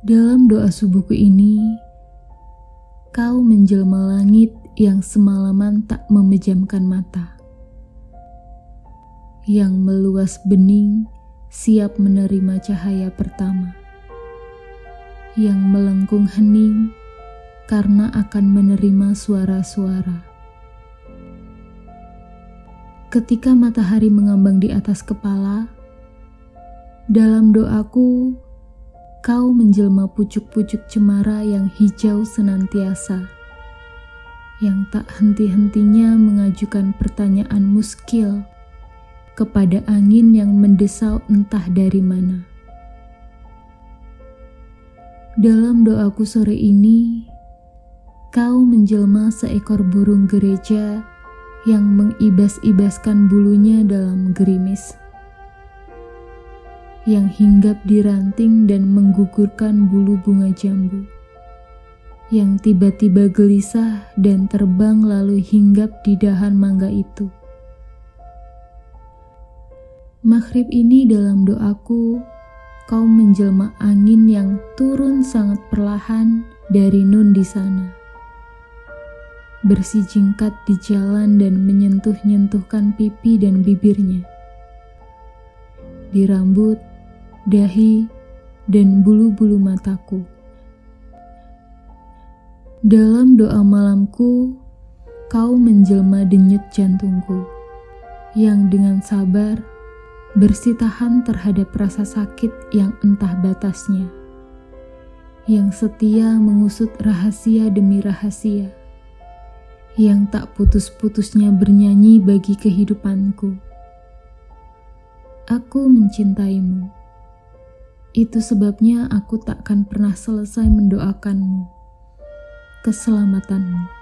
Dalam doa subuhku ini, kau menjelma langit yang semalaman tak memejamkan mata. Yang meluas bening siap menerima cahaya pertama. Yang melengkung hening karena akan menerima suara-suara. Ketika matahari mengambang di atas kepala, dalam doaku kau menjelma pucuk-pucuk cemara yang hijau senantiasa, yang tak henti-hentinya mengajukan pertanyaan muskil kepada angin yang mendesau entah dari mana. Dalam doaku sore ini, kau menjelma seekor burung gereja yang mengibas-ibaskan bulunya dalam gerimis yang hinggap di ranting dan menggugurkan bulu bunga jambu, yang tiba-tiba gelisah dan terbang lalu hinggap di dahan mangga itu. Maghrib ini dalam doaku, kau menjelma angin yang turun sangat perlahan dari nun di sana. Bersijingkat di jalan dan menyentuh-nyentuhkan pipi dan bibirnya. Di rambut, dahi, dan bulu-bulu mataku. Dalam doa malamku, kau menjelma denyut jantungku, yang dengan sabar bersitahan terhadap rasa sakit yang entah batasnya, yang setia mengusut rahasia demi rahasia, yang tak putus-putusnya bernyanyi bagi kehidupanku. Aku mencintaimu itu sebabnya aku takkan pernah selesai mendoakanmu, keselamatanmu.